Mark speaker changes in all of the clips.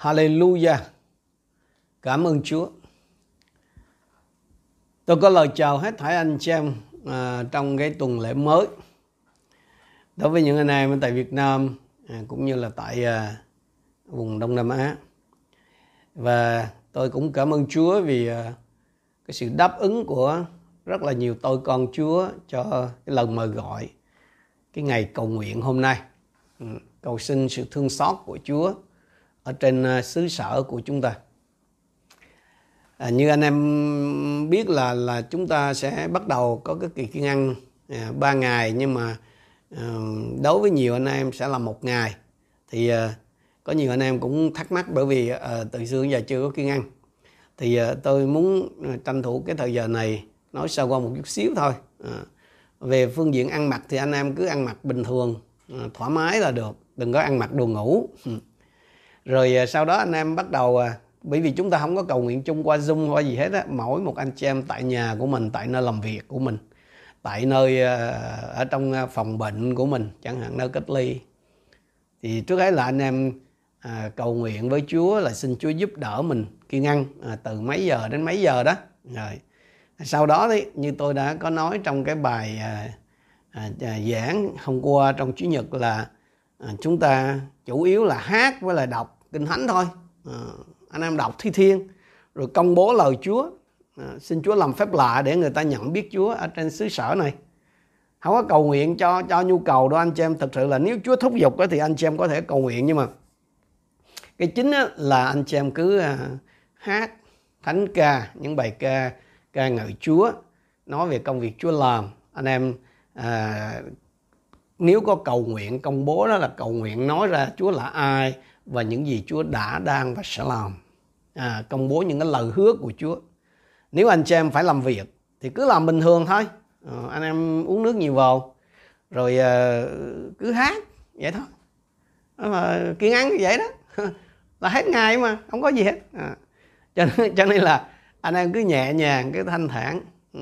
Speaker 1: Hallelujah. Cảm ơn Chúa. Tôi có lời chào hết thảy anh chị em à, trong cái tuần lễ mới. Đối với những anh em tại Việt Nam à, cũng như là tại à, vùng Đông Nam Á. Và tôi cũng cảm ơn Chúa vì à, cái sự đáp ứng của rất là nhiều tôi con Chúa cho cái lần mời gọi cái ngày cầu nguyện hôm nay. Ừ, cầu xin sự thương xót của Chúa ở trên ờ, xứ sở của chúng ta. À, như anh em biết là là chúng ta sẽ bắt đầu có cái kỳ kiên ăn à, 3 ngày nhưng mà à, đối với nhiều anh em sẽ là một ngày thì à, có nhiều anh em cũng thắc mắc bởi vì à, từ xưa giờ chưa có kiên ăn thì à, tôi muốn tranh thủ cái thời giờ này nói sơ qua một chút xíu thôi à, về phương diện ăn mặc thì anh em cứ ăn mặc bình thường à, thoải mái là được đừng có ăn mặc đồ ngủ. Ừ rồi à, sau đó anh em bắt đầu à, bởi vì chúng ta không có cầu nguyện chung qua zoom qua gì hết á mỗi một anh chị em tại nhà của mình tại nơi làm việc của mình tại nơi à, ở trong phòng bệnh của mình chẳng hạn nơi cách ly. Thì trước hết là anh em à, cầu nguyện với Chúa là xin Chúa giúp đỡ mình kiên ăn à, từ mấy giờ đến mấy giờ đó. Rồi sau đó thì như tôi đã có nói trong cái bài à, à, giảng hôm qua trong chủ nhật là à, chúng ta chủ yếu là hát với là đọc kinh thánh thôi. À, anh em đọc thi thiên rồi công bố lời Chúa. À, xin Chúa làm phép lạ để người ta nhận biết Chúa ở trên xứ sở này. Không có cầu nguyện cho cho nhu cầu đó anh chị em. Thực sự là nếu Chúa thúc giục đó thì anh chị em có thể cầu nguyện nhưng mà cái chính là anh chị em cứ à, hát thánh ca những bài ca ca ngợi Chúa nói về công việc Chúa làm. Anh em à, nếu có cầu nguyện công bố đó là cầu nguyện nói ra Chúa là ai và những gì Chúa đã đang và sẽ làm. À, công bố những cái lời hứa của Chúa. Nếu anh chị em phải làm việc thì cứ làm bình thường thôi. À, anh em uống nước nhiều vào rồi à, cứ hát vậy thôi. Ờ, mà kiên ăn như vậy đó. Là hết ngày mà không có gì hết. À. cho, nên, cho nên là anh em cứ nhẹ nhàng cứ thanh thản. Ừ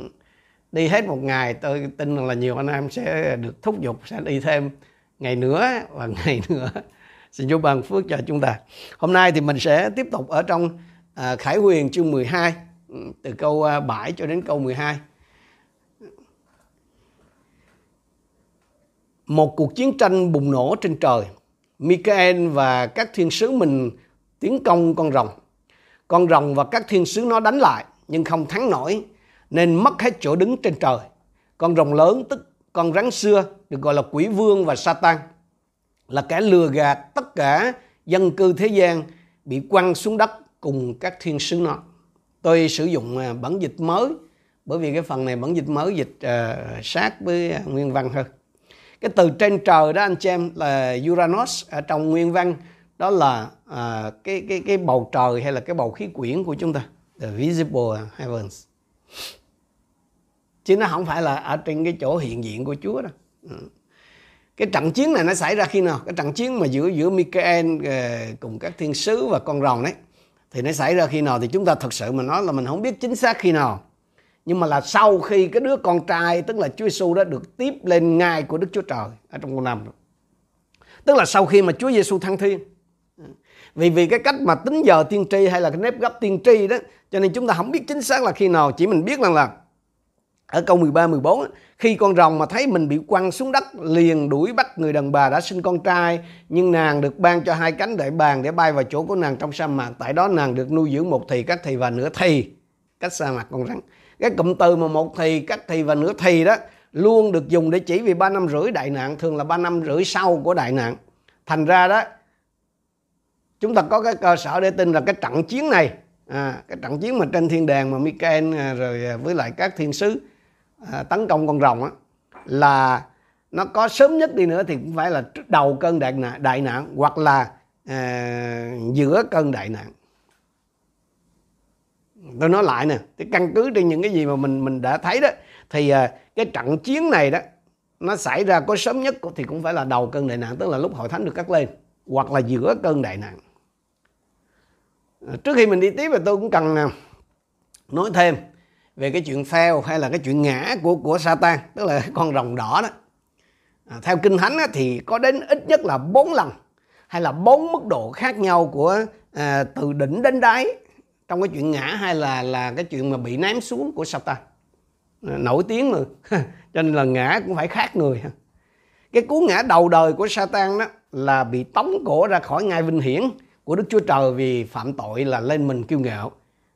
Speaker 1: đi hết một ngày tôi tin rằng là nhiều anh em sẽ được thúc giục sẽ đi thêm ngày nữa và ngày nữa. Xin Chúa ban phước cho chúng ta. Hôm nay thì mình sẽ tiếp tục ở trong à, Khải Huyền chương 12 ừ, từ câu à, 7 cho đến câu 12 một cuộc chiến tranh bùng nổ trên trời Michael và các thiên sứ mình tiến công con rồng. Con rồng và các thiên sứ nó đánh lại nhưng không thắng nổi nên mất hết chỗ đứng trên trời. Con rồng lớn tức con rắn xưa được gọi là quỷ vương và Satan là kẻ lừa gạt tất cả dân cư thế gian bị quăng xuống đất cùng các thiên sứ nó. Tôi sử dụng à, bản dịch mới bởi vì cái phần này bản dịch mới dịch uh, sát với à, nguyên văn hơn. Cái từ trên trời đó anh chị em là Uranus ở trong nguyên văn đó là uh, cái cái cái bầu trời hay là cái bầu khí quyển của chúng ta the visible heavens chứ nó không phải là ở trên cái chỗ hiện diện của Chúa đâu. Ừ. Cái trận chiến này nó xảy ra khi nào? Cái trận chiến mà giữa giữa Michael ờ, cùng các thiên sứ và con rồng đấy, thì nó xảy ra khi nào? Thì chúng ta thật sự mà nói là mình không biết chính xác khi nào. Nhưng mà là sau khi cái đứa con trai, tức là Chúa Giêsu đó, được tiếp lên ngai của Đức Chúa Trời ở trong con năm tức là sau khi mà Chúa Giêsu thăng thiên. Ừ. Vì vì cái cách mà tính giờ tiên tri hay là cái nếp gấp tiên tri đó, cho nên chúng ta không biết chính xác là khi nào. Chỉ mình biết rằng là ở câu 13 14 khi con rồng mà thấy mình bị quăng xuống đất liền đuổi bắt người đàn bà đã sinh con trai nhưng nàng được ban cho hai cánh đại bàng để bay vào chỗ của nàng trong sa mạc. Tại đó nàng được nuôi dưỡng một thì các thì và nửa thì cách sa mạc con rắn. Cái cụm từ mà một thì các thì và nửa thì đó luôn được dùng để chỉ vì ba năm rưỡi đại nạn thường là ba năm rưỡi sau của đại nạn. Thành ra đó chúng ta có cái cơ sở để tin rằng cái trận chiến này à, cái trận chiến mà trên thiên đàng mà Michael à, rồi à, với lại các thiên sứ à, tấn công con rồng á là nó có sớm nhất đi nữa thì cũng phải là trước đầu cơn đại nạn, đại nạn hoặc là à, giữa cơn đại nạn. Tôi nói lại nè cái căn cứ trên những cái gì mà mình mình đã thấy đó thì à, cái trận chiến này đó nó xảy ra có sớm nhất thì cũng phải là đầu cơn đại nạn tức là lúc hội thánh được cắt lên hoặc là giữa cơn đại nạn. À, trước khi mình đi tiếp thì tôi cũng cần à, nói thêm về cái chuyện fail hay là cái chuyện ngã của của Satan tức là con rồng đỏ đó. À, theo kinh thánh á, thì có đến ít nhất là bốn lần hay là bốn mức độ khác nhau của à, từ đỉnh đến đáy trong cái chuyện ngã hay là là cái chuyện mà bị ném xuống của Satan. À, nổi tiếng mà. Cho nên là ngã cũng phải khác người. Cái cú ngã đầu đời của Satan đó là bị tống cổ ra khỏi ngai vinh hiển của Đức Chúa Trời vì phạm tội là lên mình kiêu ngạo.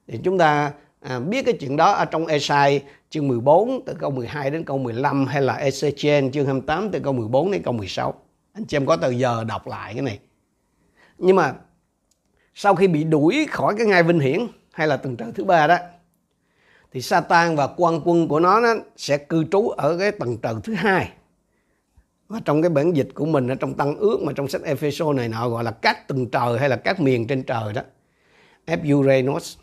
Speaker 1: Thì chúng ta à, biết cái chuyện đó ở trong Esai chương 14 từ câu 12 đến câu 15 hay là Ezechiel chương 28 từ câu 14 đến câu 16 anh chị em có tờ giờ đọc lại cái này. Nhưng mà sau khi bị đuổi khỏi cái ngai vinh hiển hay là tầng trời thứ ba đó thì Satan và quan quân của nó, nó sẽ cư trú ở cái tầng trời thứ hai. Và trong cái bản dịch của mình ở trong tăng ước mà trong sách Ephesos này nọ gọi là các tầng trời hay là các miền trên trời đó. Epurenos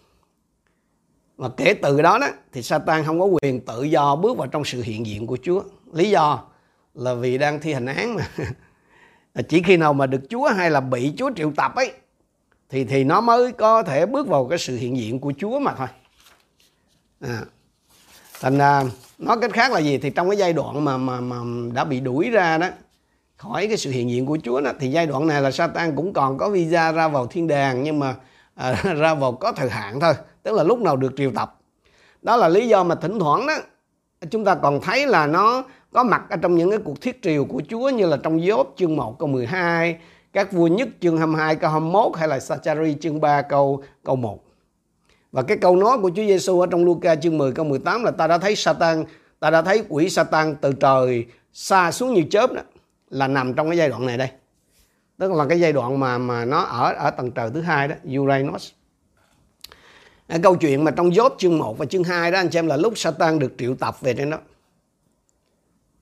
Speaker 1: và kể từ đó đó thì Satan không có quyền tự do bước vào trong sự hiện diện của Chúa. Lý do là vì đang thi hành án mà. Chỉ khi nào mà được Chúa hay là bị Chúa triệu tập ấy thì thì nó mới có thể bước vào cái sự hiện diện của Chúa mà thôi. À. thành à, nói cách khác là gì? Thì trong cái giai đoạn mà mà mà đã bị đuổi ra đó khỏi cái sự hiện diện của Chúa đó thì giai đoạn này là Satan cũng còn có visa ra vào thiên đàng nhưng mà à, ra vào có thời hạn thôi tức là lúc nào được triều tập đó là lý do mà thỉnh thoảng đó chúng ta còn thấy là nó có mặt ở trong những cái cuộc thiết triều của Chúa như là trong Gióp chương 1 câu 12 các vua nhất chương 22 câu 21 hay là Sachari chương 3 câu câu 1. Và cái câu nói của Chúa Giêsu ở trong Luca chương 10 câu 18 là ta đã thấy Satan, ta đã thấy quỷ Satan từ trời xa xuống như chớp đó là nằm trong cái giai đoạn này đây. Tức là cái giai đoạn mà mà nó ở ở tầng trời thứ hai đó, Uranus. À, câu chuyện mà trong dốt chương 1 và chương 2 đó, anh xem là lúc Satan được triệu tập về trên đó.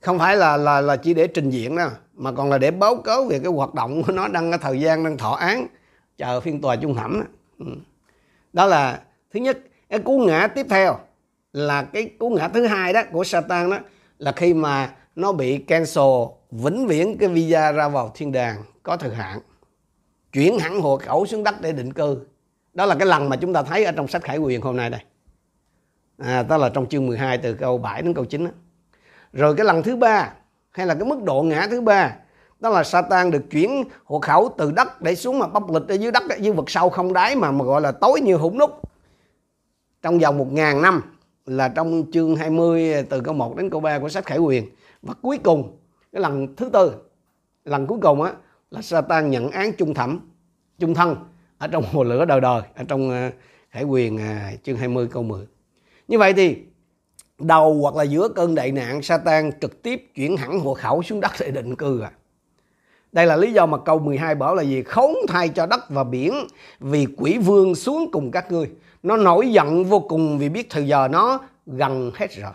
Speaker 1: Không phải là là là chỉ để trình diện đó, mà còn là để báo cáo về cái hoạt động của nó đang cái thời gian đang thọ án, chờ phiên tòa trung thẩm đó. Ừ. Đó là, thứ nhất, cái cú ngã tiếp theo là cái cú ngã thứ hai đó của Satan đó, là khi mà nó bị cancel vĩnh viễn cái visa ra vào thiên đàng có thời hạn, chuyển hẳn hộ khẩu xuống đất để định cư đó là cái lần mà chúng ta thấy ở trong sách Khải Quyền hôm nay đây. À, đó là trong chương 12 từ câu 7 đến câu 9 đó rồi cái lần thứ ba hay là cái mức độ ngã thứ ba đó là Satan được chuyển hộ khẩu từ đất để xuống mà bóc lịch ở dưới đất dưới vực sâu không đáy mà mà gọi là tối như hủng nút. Trong vòng một ngàn năm là trong chương 20 từ câu 1 đến câu 3 của sách Khải Quyền. Và cuối cùng cái lần thứ tư lần cuối cùng á là Satan nhận án trung thẩm trung thân ở trong hồ lửa đời đời, ở trong ờ, Khải Quyền ờ, chương 20 câu 10 như vậy thì, đầu hoặc là giữa cơn đại nạn, Satan trực tiếp chuyển hẳn hộ khẩu xuống đất để định cư à. Đây là lý do mà câu 12 bảo là gì? Khốn thay cho đất và biển, vì quỷ vương xuống cùng các ngươi. Nó nổi giận vô cùng vì biết thời giờ nó gần hết rồi.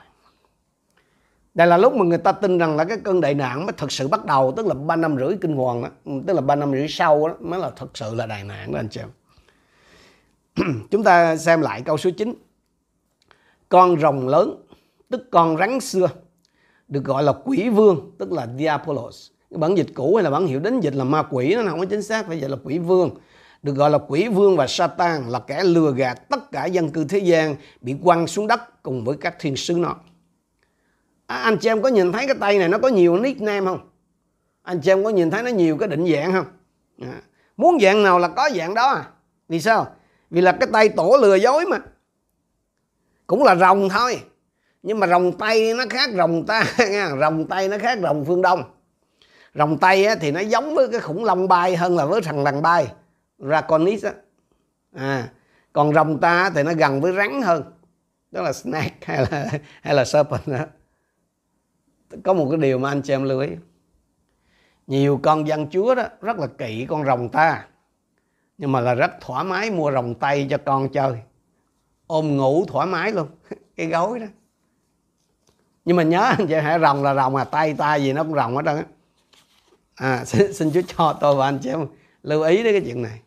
Speaker 1: Đây là lúc mà người ta tin rằng là cái cơn đại nạn mới thật sự bắt đầu tức là ba năm rưỡi kinh hoàng đó, ừ, tức là ba năm rưỡi sau đó mới là thật sự là đại nạn đó anh chị em. Chúng ta xem lại câu số 9. Con rồng lớn tức con rắn xưa được gọi là quỷ vương tức là Diabolos cái bản dịch cũ hay là bản hiệu đến dịch là ma quỷ nó không có chính xác phải vậy là quỷ vương được gọi là quỷ vương và Satan là kẻ lừa gạt tất cả dân cư thế gian bị quăng xuống đất cùng với các thiên sứ nó à, anh chị em có nhìn thấy cái tay này nó có nhiều nickname không? Anh chị em có nhìn thấy nó nhiều cái định dạng không? À, muốn dạng nào là có dạng đó à. Vì sao? Vì là cái tay tổ lừa dối mà. Cũng là rồng thôi. Nhưng mà rồng tây nó khác rồng ta nha rồng tây nó khác rồng phương đông. Rồng tây á, thì nó giống với cái khủng long bay hơn là với thằng lằn bay draconis á. À còn rồng ta thì nó gần với rắn hơn. Đó là snake hay là hay là serpent đó có một cái điều mà anh chị em lưu ý. Nhiều con dân chúa đó rất là kỵ con rồng ta nhưng mà là rất thoải mái mua rồng tây cho con chơi. Ôm ngủ thoải mái luôn cái gối đó. Nhưng mà nhớ anh chị hãy rồng là rồng à tay tay gì nó cũng rồng hết trơn á. À xin, xin chúa cho tôi và anh chị em lưu ý đến cái chuyện này.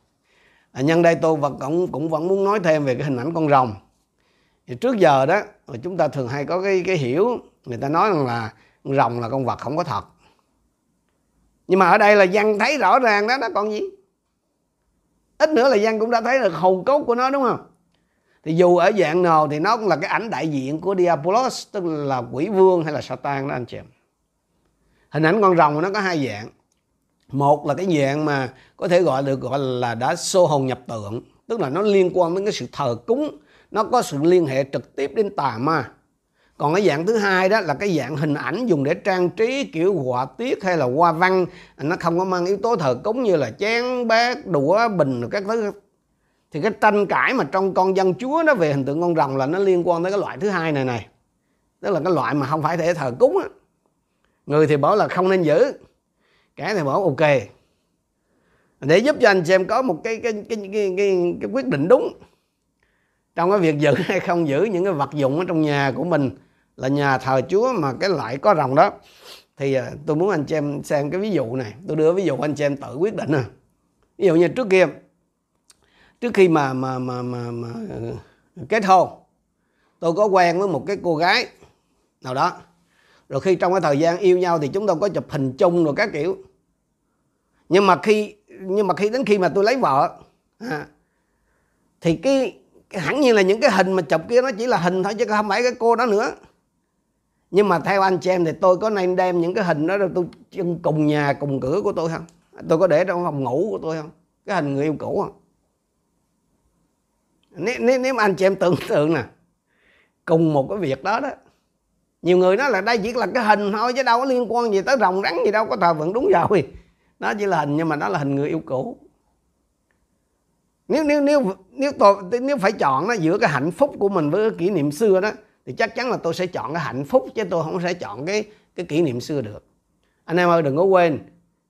Speaker 1: À, nhân đây tôi và cũng cũng vẫn muốn nói thêm về cái hình ảnh con rồng. Thì trước giờ đó chúng ta thường hay có cái cái hiểu người ta nói rằng là rồng là con vật không có thật. Nhưng mà ở đây là văn thấy rõ ràng đó nó còn gì? Ít nữa là văn cũng đã thấy được hồn cốt của nó, đúng không? Thì dù ở dạng nào thì nó cũng là cái ảnh đại diện của Diabolos tức là quỷ vương hay là Satan đó anh chị em. Hình ảnh con rồng nó có hai dạng. Một là cái dạng mà có thể gọi được, gọi là đã xô hồn nhập tượng, tức là nó liên quan đến cái sự thờ cúng, nó có sự liên hệ trực tiếp đến tà ma còn cái dạng thứ hai đó là cái dạng hình ảnh dùng để trang trí kiểu họa tiết hay là hoa văn. Nó không có mang yếu tố thờ cúng như là chén bát đũa bình các thứ. Thì cái tranh cãi mà trong con dân chúa nó về hình tượng con rồng là nó liên quan tới cái loại thứ hai này này. Tức là cái loại mà không phải thể thờ cúng á. Người thì bảo là không nên giữ kẻ thì bảo ok. Để giúp cho anh xem có một cái cái cái cái, cái, cái, cái quyết định đúng trong cái việc giữ hay không giữ những cái vật dụng ở trong nhà của mình là nhà thờ Chúa mà cái lại có rồng đó. Thì à, tôi muốn anh chị em xem cái ví dụ này. Tôi đưa ví dụ anh chị em tự quyết định à ví dụ như trước kia trước khi mà mà mà mà, mà à, kết hôn tôi có quen với một cái cô gái nào đó. Rồi khi trong cái thời gian yêu nhau thì chúng tôi có chụp hình chung rồi các kiểu. Nhưng mà khi nhưng mà khi đến khi mà tôi lấy vợ à, thì cái, cái hẳn nhiên là những cái hình mà chụp kia nó chỉ là hình thôi chứ không phải cái cô đó nữa nhưng mà theo anh chị em thì tôi có nên đem những cái hình đó tôi cùng nhà cùng cửa của tôi không? Tôi có để trong phòng ngủ của tôi không? Cái hình người yêu cũ không? Nếu, nếu, nếu anh chị em tưởng tượng nè cùng một cái việc đó đó nhiều người nói là đây chỉ là cái hình thôi chứ đâu có liên quan gì tới rồng rắn gì đâu có thờ vẫn đúng rồi. Nó chỉ là hình nhưng mà nó là hình người yêu cũ. Nếu nếu nếu nếu tôi nếu phải chọn nó giữa cái hạnh phúc của mình với cái kỷ niệm xưa đó thì chắc chắn là tôi sẽ chọn cái hạnh phúc, chứ tôi không sẽ chọn cái cái kỷ niệm xưa được. Anh em ơi, đừng có quên,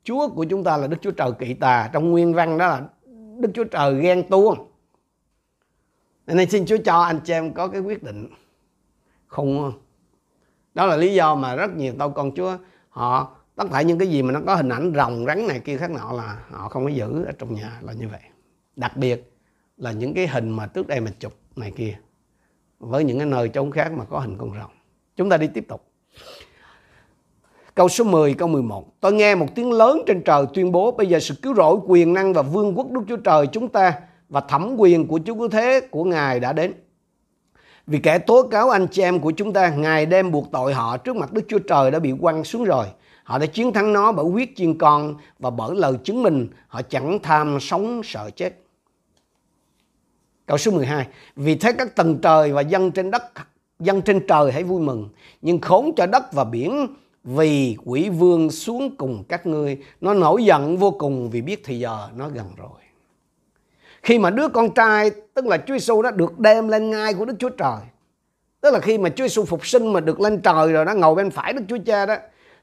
Speaker 1: Chúa của chúng ta là Đức Chúa Trời kỵ tà. Trong nguyên văn đó là Đức Chúa Trời ghen tuông. Nên xin Chúa cho anh chị em có cái quyết định không? Đó là lý do mà rất nhiều tao con Chúa, họ, tất cả những cái gì mà nó có hình ảnh rồng rắn này kia khác nọ là họ không có giữ ở trong nhà là như vậy. Đặc biệt là những cái hình mà trước đây mình chụp này kia với những cái nơi trống khác mà có hình con rồng chúng ta đi tiếp tục Câu số 10, câu 11. Tôi nghe một tiếng lớn trên trời tuyên bố bây giờ sự cứu rỗi, quyền năng và vương quốc Đức Chúa Trời chúng ta và thẩm quyền của Chúa Cứu Thế của Ngài đã đến. Vì kẻ tố cáo anh chị em của chúng ta, Ngài đem buộc tội họ trước mặt Đức Chúa Trời đã bị quăng xuống rồi. Họ đã chiến thắng nó bởi quyết chiên con và bởi lời chứng minh họ chẳng tham sống sợ chết. Câu số 12. Vì thế các tầng trời và dân trên đất, dân trên trời hãy vui mừng. Nhưng khốn cho đất và biển vì quỷ vương xuống cùng các ngươi. Nó nổi giận vô cùng vì biết thì giờ nó gần rồi. Khi mà đứa con trai, tức là Chúa Giêsu đó được đem lên ngai của Đức Chúa Trời. Tức là khi mà Chúa Giêsu phục sinh mà được lên trời rồi nó ngồi bên phải Đức Chúa Cha đó,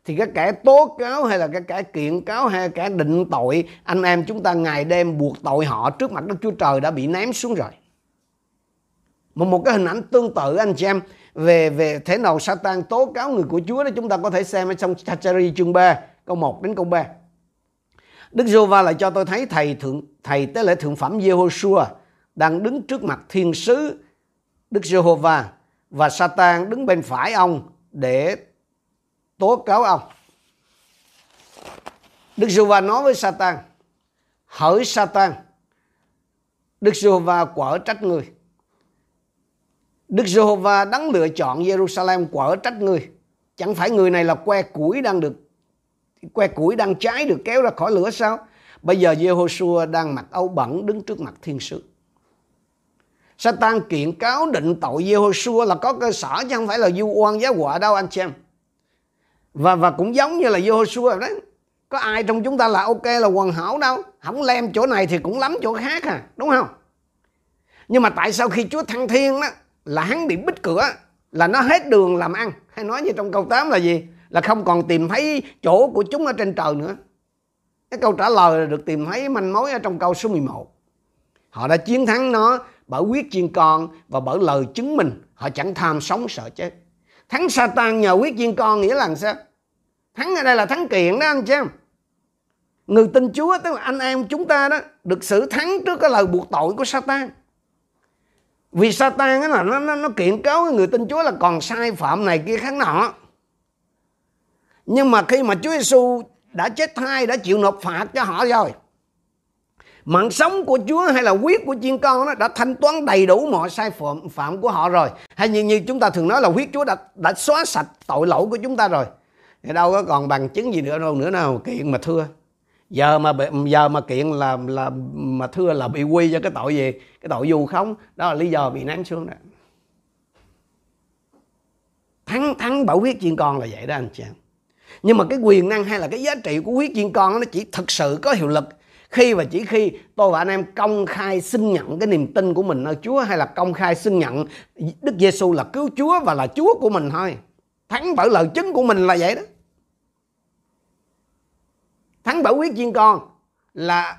Speaker 1: thì cái kẻ tố cáo hay là cái kẻ kiện cáo hay kẻ định tội, anh em chúng ta ngày đêm buộc tội họ trước mặt Đức Chúa Trời đã bị ném xuống rồi. Một một cái hình ảnh tương tự anh chị em, về về thế nào Satan tố cáo người của Chúa đó chúng ta có thể xem ở trong Chachari chương 3 câu 1 đến câu 3. Đức Giê-hô-va lại cho tôi thấy thầy thượng, thầy tế lễ thượng phẩm Giê-hô-shua đang đứng trước mặt thiên sứ Đức Giê-hô-va và Satan đứng bên phải ông để tố cáo ông. Đức giê va nói với Satan: "Hỡi Satan, Đức Giê-hô-va quở trách người, Đức Giê-hô-va đấng lựa chọn Jerusalem quở trách người, Chẳng phải người này là que củi đang được que củi đang cháy được kéo ra khỏi lửa sao? Bây giờ Jehoshua đang mặc áo bẩn đứng trước mặt thiên sứ. Satan kiện cáo định tội Jehoshua là có cơ sở chứ không phải là du oan giá họa đâu anh chị em. Và và cũng giống như là Joshua đấy. Có ai trong chúng ta là ok là hoàn hảo đâu. Không lem chỗ này thì cũng lắm chỗ khác à. Đúng không? Nhưng mà tại sao khi Chúa thăng thiên đó, là hắn bị bích cửa, là nó hết đường làm ăn. Hay nói như trong câu 8 là gì? Là không còn tìm thấy chỗ của chúng ở trên trời nữa. Cái câu trả lời là được tìm thấy manh mối ở trong câu số 11. Họ đã chiến thắng nó bởi quyết chiên con và bởi lời chứng minh họ chẳng tham sống sợ chết. Thắng Satan nhờ quyết chiên con nghĩa là sao? Thắng ở đây là thắng kiện đó anh chị em. Người tin Chúa tức là anh em chúng ta đó được xử thắng trước cái lời buộc tội của Satan. Vì Satan đó là nó, nó, nó kiện cáo người tin Chúa là còn sai phạm này kia khác nọ. Nhưng mà khi mà Chúa Giêsu đã chết thai đã chịu nộp phạt cho họ rồi mạng sống của Chúa hay là huyết của chiên con đó đã thanh toán đầy đủ mọi sai phạm, phạm của họ rồi. Hay như như chúng ta thường nói là huyết Chúa đã đã xóa sạch tội lỗi của chúng ta rồi. Thì đâu có còn bằng chứng gì nữa đâu nữa nào kiện mà thưa. Giờ mà giờ mà kiện là là mà thưa là bị quy cho cái tội gì? Cái tội dù không đó là lý do bị ném xuống đó. Thắng thắng bảo huyết chiên con là vậy đó anh chị em. Nhưng mà cái quyền năng hay là cái giá trị của huyết chiên con nó chỉ thực sự có hiệu lực khi và chỉ khi tôi và anh em công khai xưng nhận cái niềm tin của mình nơi Chúa hay là công khai xưng nhận Đức Giêsu là cứu Chúa và là Chúa của mình thôi. Thắng bởi lời chứng của mình là vậy đó. Thắng bởi quyết chiên con là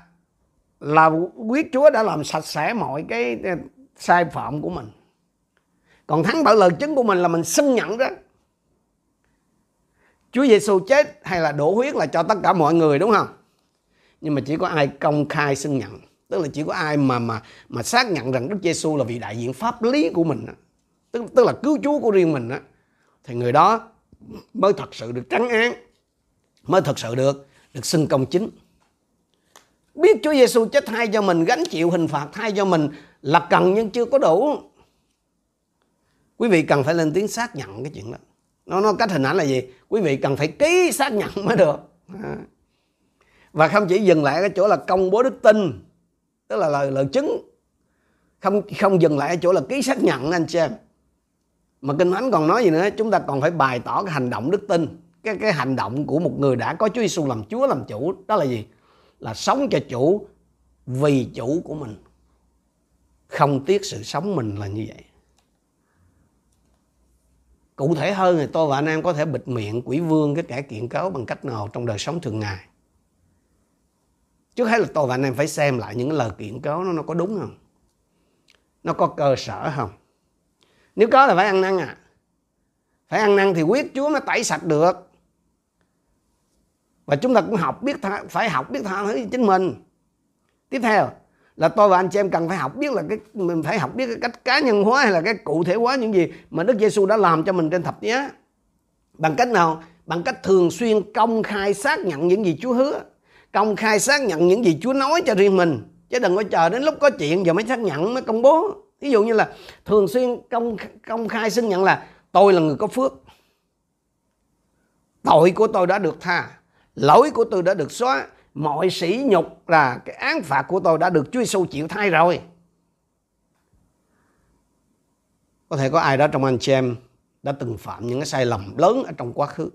Speaker 1: là quyết Chúa đã làm sạch sẽ mọi cái ờ, sai phạm của mình. Còn thắng bởi lời chứng của mình là mình xưng nhận đó. Chúa Giêsu chết hay là đổ huyết là cho tất cả mọi người, đúng không? Nhưng mà chỉ có ai công khai xưng nhận. Tức là chỉ có ai mà mà mà xác nhận rằng Đức Giêsu là vị đại diện pháp lý của mình tức tức là cứu Chúa của riêng mình á. Thì người đó mới thật sự được trắng án mới thật sự được được xưng công chính. Biết Chúa Giêsu chết thay cho mình, gánh chịu hình phạt thay cho mình là cần nhưng chưa có đủ. Quý vị cần phải lên tiếng xác nhận cái chuyện đó. Nó nó cách hình ảnh là gì? Quý vị cần phải ký xác nhận mới được và không chỉ dừng lại ở chỗ là công bố đức tin, tức là lời lời chứng. Không không dừng lại ở chỗ là ký xác nhận anh chị em. Mà kinh thánh còn nói gì nữa? Chúng ta còn phải bày tỏ cái hành động đức tin. Cái cái hành động của một người đã có Chúa Giêsu làm Chúa, làm chủ, đó là gì? Là sống cho chủ vì chủ của mình. Không tiếc sự sống mình là như vậy. Cụ thể hơn thì tôi và anh em có thể bịt miệng quỷ vương cái kẻ kiện cáo bằng cách nào trong đời sống thường ngày trước hết là tôi và anh em phải xem lại những lời kiện cáo nó nó có đúng không? Nó có cơ sở không? Nếu có là phải ăn năn à? Phải ăn năn thì quyết chúa mới tẩy sạch được. Và chúng ta cũng học biết tha, phải học biết tha thứ chính mình. Tiếp theo là tôi và anh chị em cần phải học biết là cái mình phải học biết cái cách cá nhân hóa hay là cái cụ thể hóa những gì mà Đức Giêsu đã làm cho mình trên thập giá bằng cách nào? Bằng cách thường xuyên công khai xác nhận những gì Chúa hứa công khai xác nhận những gì Chúa nói cho riêng mình. Chứ đừng có chờ đến lúc có chuyện rồi mới xác nhận, mới công bố. Ví dụ như là thường xuyên công công khai xưng nhận là, tôi là người có phước. Tội của tôi đã được tha. Lỗi của tôi đã được xóa. Mọi sỉ nhục là cái án phạt của tôi đã được Chúa Giêsu chịu thay rồi. Có thể có ai đó trong anh chị em đã từng phạm những cái sai lầm lớn ở trong quá khứ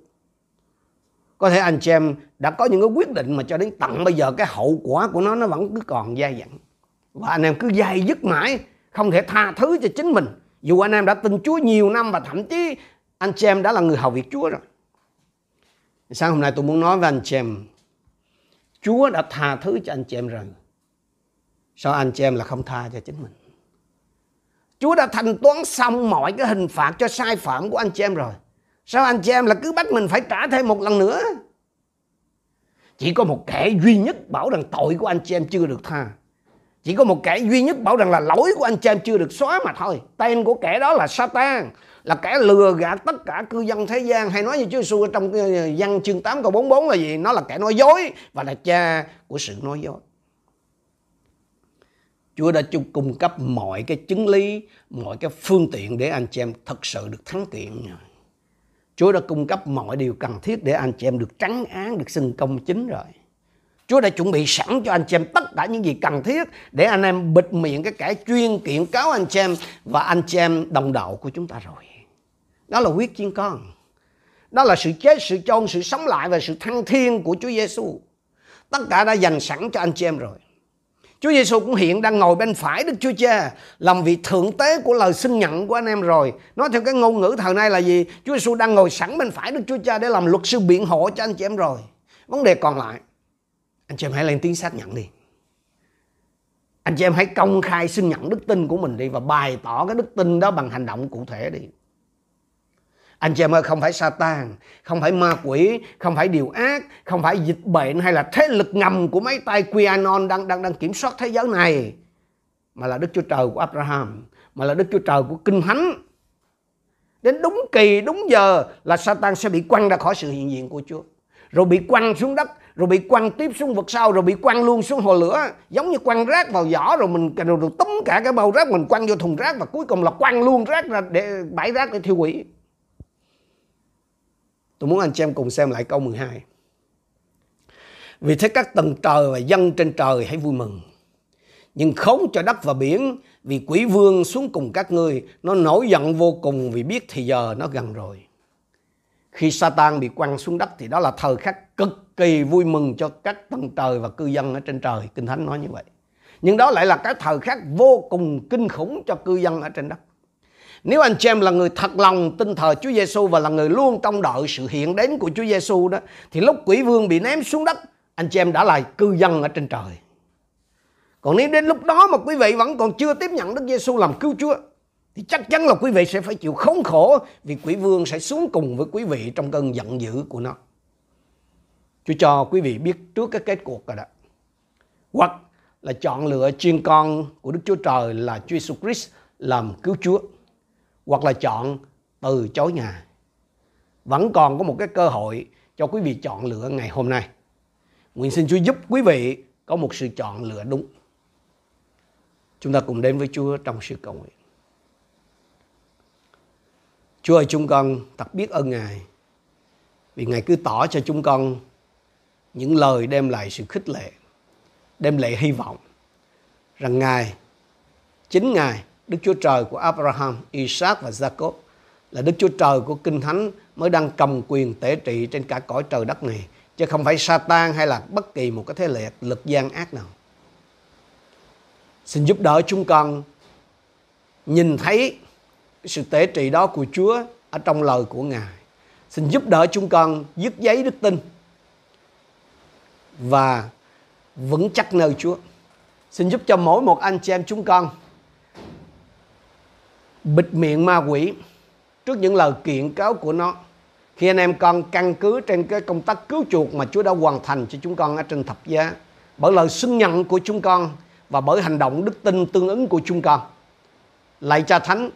Speaker 1: có thể anh chị em đã có những cái quyết định mà cho đến tận bây giờ cái hậu quả của nó nó vẫn cứ còn dai dẳng. Và anh em cứ dai dứt mãi, không thể tha thứ cho chính mình. Dù anh em đã tin Chúa nhiều năm và thậm chí anh chị em đã là người hầu việc Chúa rồi. Sáng hôm nay tôi muốn nói với anh chị em, Chúa đã tha thứ cho anh chị em rồi. Sao anh chị em là không tha cho chính mình? Chúa đã thanh toán xong mọi cái hình phạt cho sai phạm của anh chị em rồi. Sao anh chị em là cứ bắt mình phải trả thêm một lần nữa? Chỉ có một kẻ duy nhất bảo rằng tội của anh chị em chưa được tha. Chỉ có một kẻ duy nhất bảo rằng là lỗi của anh chị em chưa được xóa mà thôi. Tên của kẻ đó là Satan. Là kẻ lừa gạt tất cả cư dân thế gian. Hay nói như Chúa Giêsu trong ờ, văn chương 8 câu 44 là gì? Nó là kẻ nói dối và là cha của sự nói dối. Chúa đã chung cung cấp mọi cái chứng lý, mọi cái phương tiện để anh chị em thật sự được thắng kiện. Chúa đã cung cấp mọi điều cần thiết để anh chị em được trắng án, được xưng công chính rồi. Chúa đã chuẩn bị sẵn cho anh chị em tất cả những gì cần thiết để anh em bịt miệng cái kẻ chuyên kiện cáo anh chị em và anh chị em đồng đạo của chúng ta rồi. Đó là huyết chiên con. Đó là sự chết, sự chôn, sự sống lại và sự thăng thiên của Chúa Giêsu. Tất cả đã dành sẵn cho anh chị em rồi. Chúa Giêsu cũng hiện đang ngồi bên phải Đức Chúa Cha làm vị thượng tế của lời xưng nhận của anh em rồi. Nói theo cái ngôn ngữ thời nay là gì? Chúa Giêsu đang ngồi sẵn bên phải Đức Chúa Cha để làm luật sư biện hộ cho anh chị em rồi. Vấn đề còn lại, anh chị em hãy lên tiếng xác nhận đi. Anh chị em hãy công khai xưng nhận đức tin của mình đi và bày tỏ cái đức tin đó bằng hành động cụ thể đi. Anh chị em ơi, không phải Satan, không phải ma quỷ, không phải điều ác, không phải dịch bệnh hay là thế lực ngầm của mấy tay QAnon đang đang đang kiểm soát thế giới này, mà là Đức Chúa Trời của Abraham, mà là Đức Chúa Trời của Kinh Thánh. Đến đúng kỳ, đúng giờ là Satan sẽ bị quăng ra khỏi sự hiện diện của Chúa. Rồi bị quăng xuống đất, rồi bị quăng tiếp xuống vực sâu, rồi bị quăng luôn xuống hồ lửa. Giống như quăng rác vào giỏ, rồi mình rồi, rồi túm cả cái bao rác mình quăng vô thùng rác và cuối cùng là quăng luôn rác ra để bãi rác để thiêu hủy. Tôi muốn anh chị em cùng xem lại câu 12. Vì thế các tầng trời và dân trên trời hãy vui mừng. Nhưng khống cho đất và biển, vì quỷ vương xuống cùng các ngươi. Nó nổi giận vô cùng vì biết thì giờ nó gần rồi. Khi Satan bị quăng xuống đất thì đó là thời khắc cực kỳ vui mừng cho các tầng trời và cư dân ở trên trời. Kinh Thánh nói như vậy. Nhưng đó lại là cái thời khắc vô cùng kinh khủng cho cư dân ở trên đất. Nếu anh chị em là người thật lòng tin thờ Chúa Giêsu và là người luôn trong đợi sự hiện đến của Chúa Giêsu đó thì lúc quỷ vương bị ném xuống đất, anh chị em đã là cư dân ở trên trời. Còn nếu đến lúc đó mà quý vị vẫn còn chưa tiếp nhận Đức Giêsu làm cứu Chúa thì chắc chắn là quý vị sẽ phải chịu khốn khổ vì quỷ vương sẽ xuống cùng với quý vị trong cơn giận dữ của nó. Chúa cho quý vị biết trước cái kết cuộc rồi đó. Hoặc là chọn lựa chuyên con của Đức Chúa Trời là Chúa Jesus Christ làm cứu Chúa hoặc là chọn từ chối Ngài. Vẫn còn có một cái cơ hội cho quý vị chọn lựa ngày hôm nay. Nguyện xin Chúa giúp quý vị có một sự chọn lựa đúng. Chúng ta cùng đến với Chúa trong sự cầu nguyện. Chúa ơi chúng con thật biết ơn Ngài vì Ngài cứ tỏ cho chúng con những lời đem lại sự khích lệ, đem lại hy vọng rằng Ngài, chính Ngài Đức Chúa Trời của Abraham, Isaac và Jacob là Đức Chúa Trời của Kinh Thánh mới đang cầm quyền tể trị trên cả cõi trời đất này chứ không phải Satan hay là bất kỳ một cái thế lực lực gian ác nào. Xin giúp đỡ chúng con nhìn thấy sự tể trị đó của Chúa ở trong lời của Ngài. Xin giúp đỡ chúng con dứt giấy đức tin và vững chắc nơi Chúa. Xin giúp cho mỗi một anh chị em chúng con bịt miệng ma quỷ trước những lời kiện cáo của nó. Khi anh em con căn cứ trên cái công tác cứu chuộc mà Chúa đã hoàn thành cho chúng con ở trên thập giá, bởi lời xưng nhận của chúng con và bởi hành động đức tin tương ứng của chúng con, lạy cha thánh,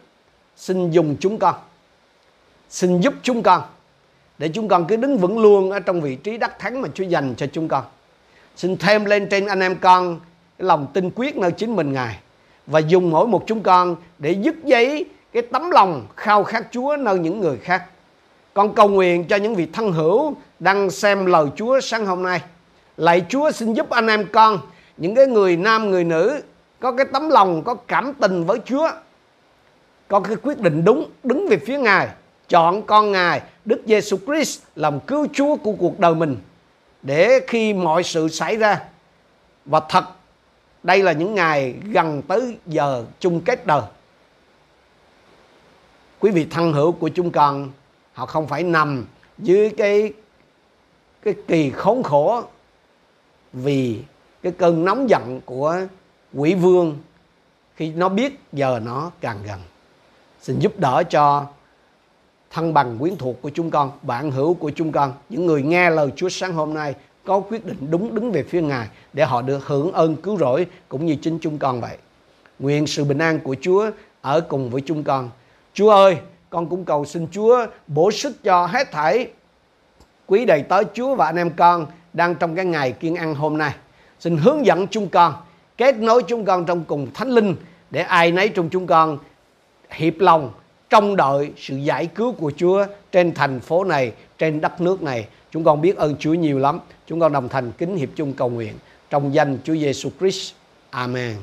Speaker 1: xin dùng chúng con, xin giúp chúng con để chúng con cứ đứng vững luôn ở trong vị trí đắc thắng mà Chúa dành cho chúng con. Xin thêm lên trên anh em con cái lòng tin quyết nơi chính mình, ngài và dùng mỗi một chúng con để dứt giấy cái tấm lòng khao khát Chúa nơi những người khác. Con cầu nguyện cho những vị thân hữu đang xem lời Chúa sáng hôm nay. Lạy Chúa xin giúp anh em con, những cái người nam người nữ có cái tấm lòng, có cảm tình với Chúa. Có cái quyết định đúng, đứng về phía Ngài, chọn con Ngài, Đức Giêsu Christ làm cứu Chúa của cuộc đời mình. Để khi mọi sự xảy ra và thật đây là những ngày gần tới giờ chung kết đời. Quý vị thân hữu của chúng con, họ không phải nằm dưới cái cái kỳ khốn khổ vì cái cơn nóng giận của quỷ vương khi nó biết giờ nó càng gần. Xin giúp đỡ cho thân bằng quyến thuộc của chúng con, bạn hữu của chúng con, những người nghe lời Chúa sáng hôm nay có quyết định đúng đứng về phía Ngài để họ được hưởng ơn cứu rỗi cũng như chính chúng con vậy. Nguyện sự bình an của Chúa ở cùng với chúng con. Chúa ơi, con cũng cầu xin Chúa bổ sức cho hết thảy quý đầy tớ Chúa và anh em con đang trong cái ngày kiên ăn hôm nay. Xin hướng dẫn chúng con, kết nối chúng con trong cùng Thánh Linh để ai nấy trong chúng con hiệp lòng trông đợi sự giải cứu của Chúa trên thành phố này, trên đất nước này. Chúng con biết ơn Chúa nhiều lắm. Chúng con đồng thành kính hiệp chung cầu nguyện trong danh Chúa Giêsu Christ. Amen.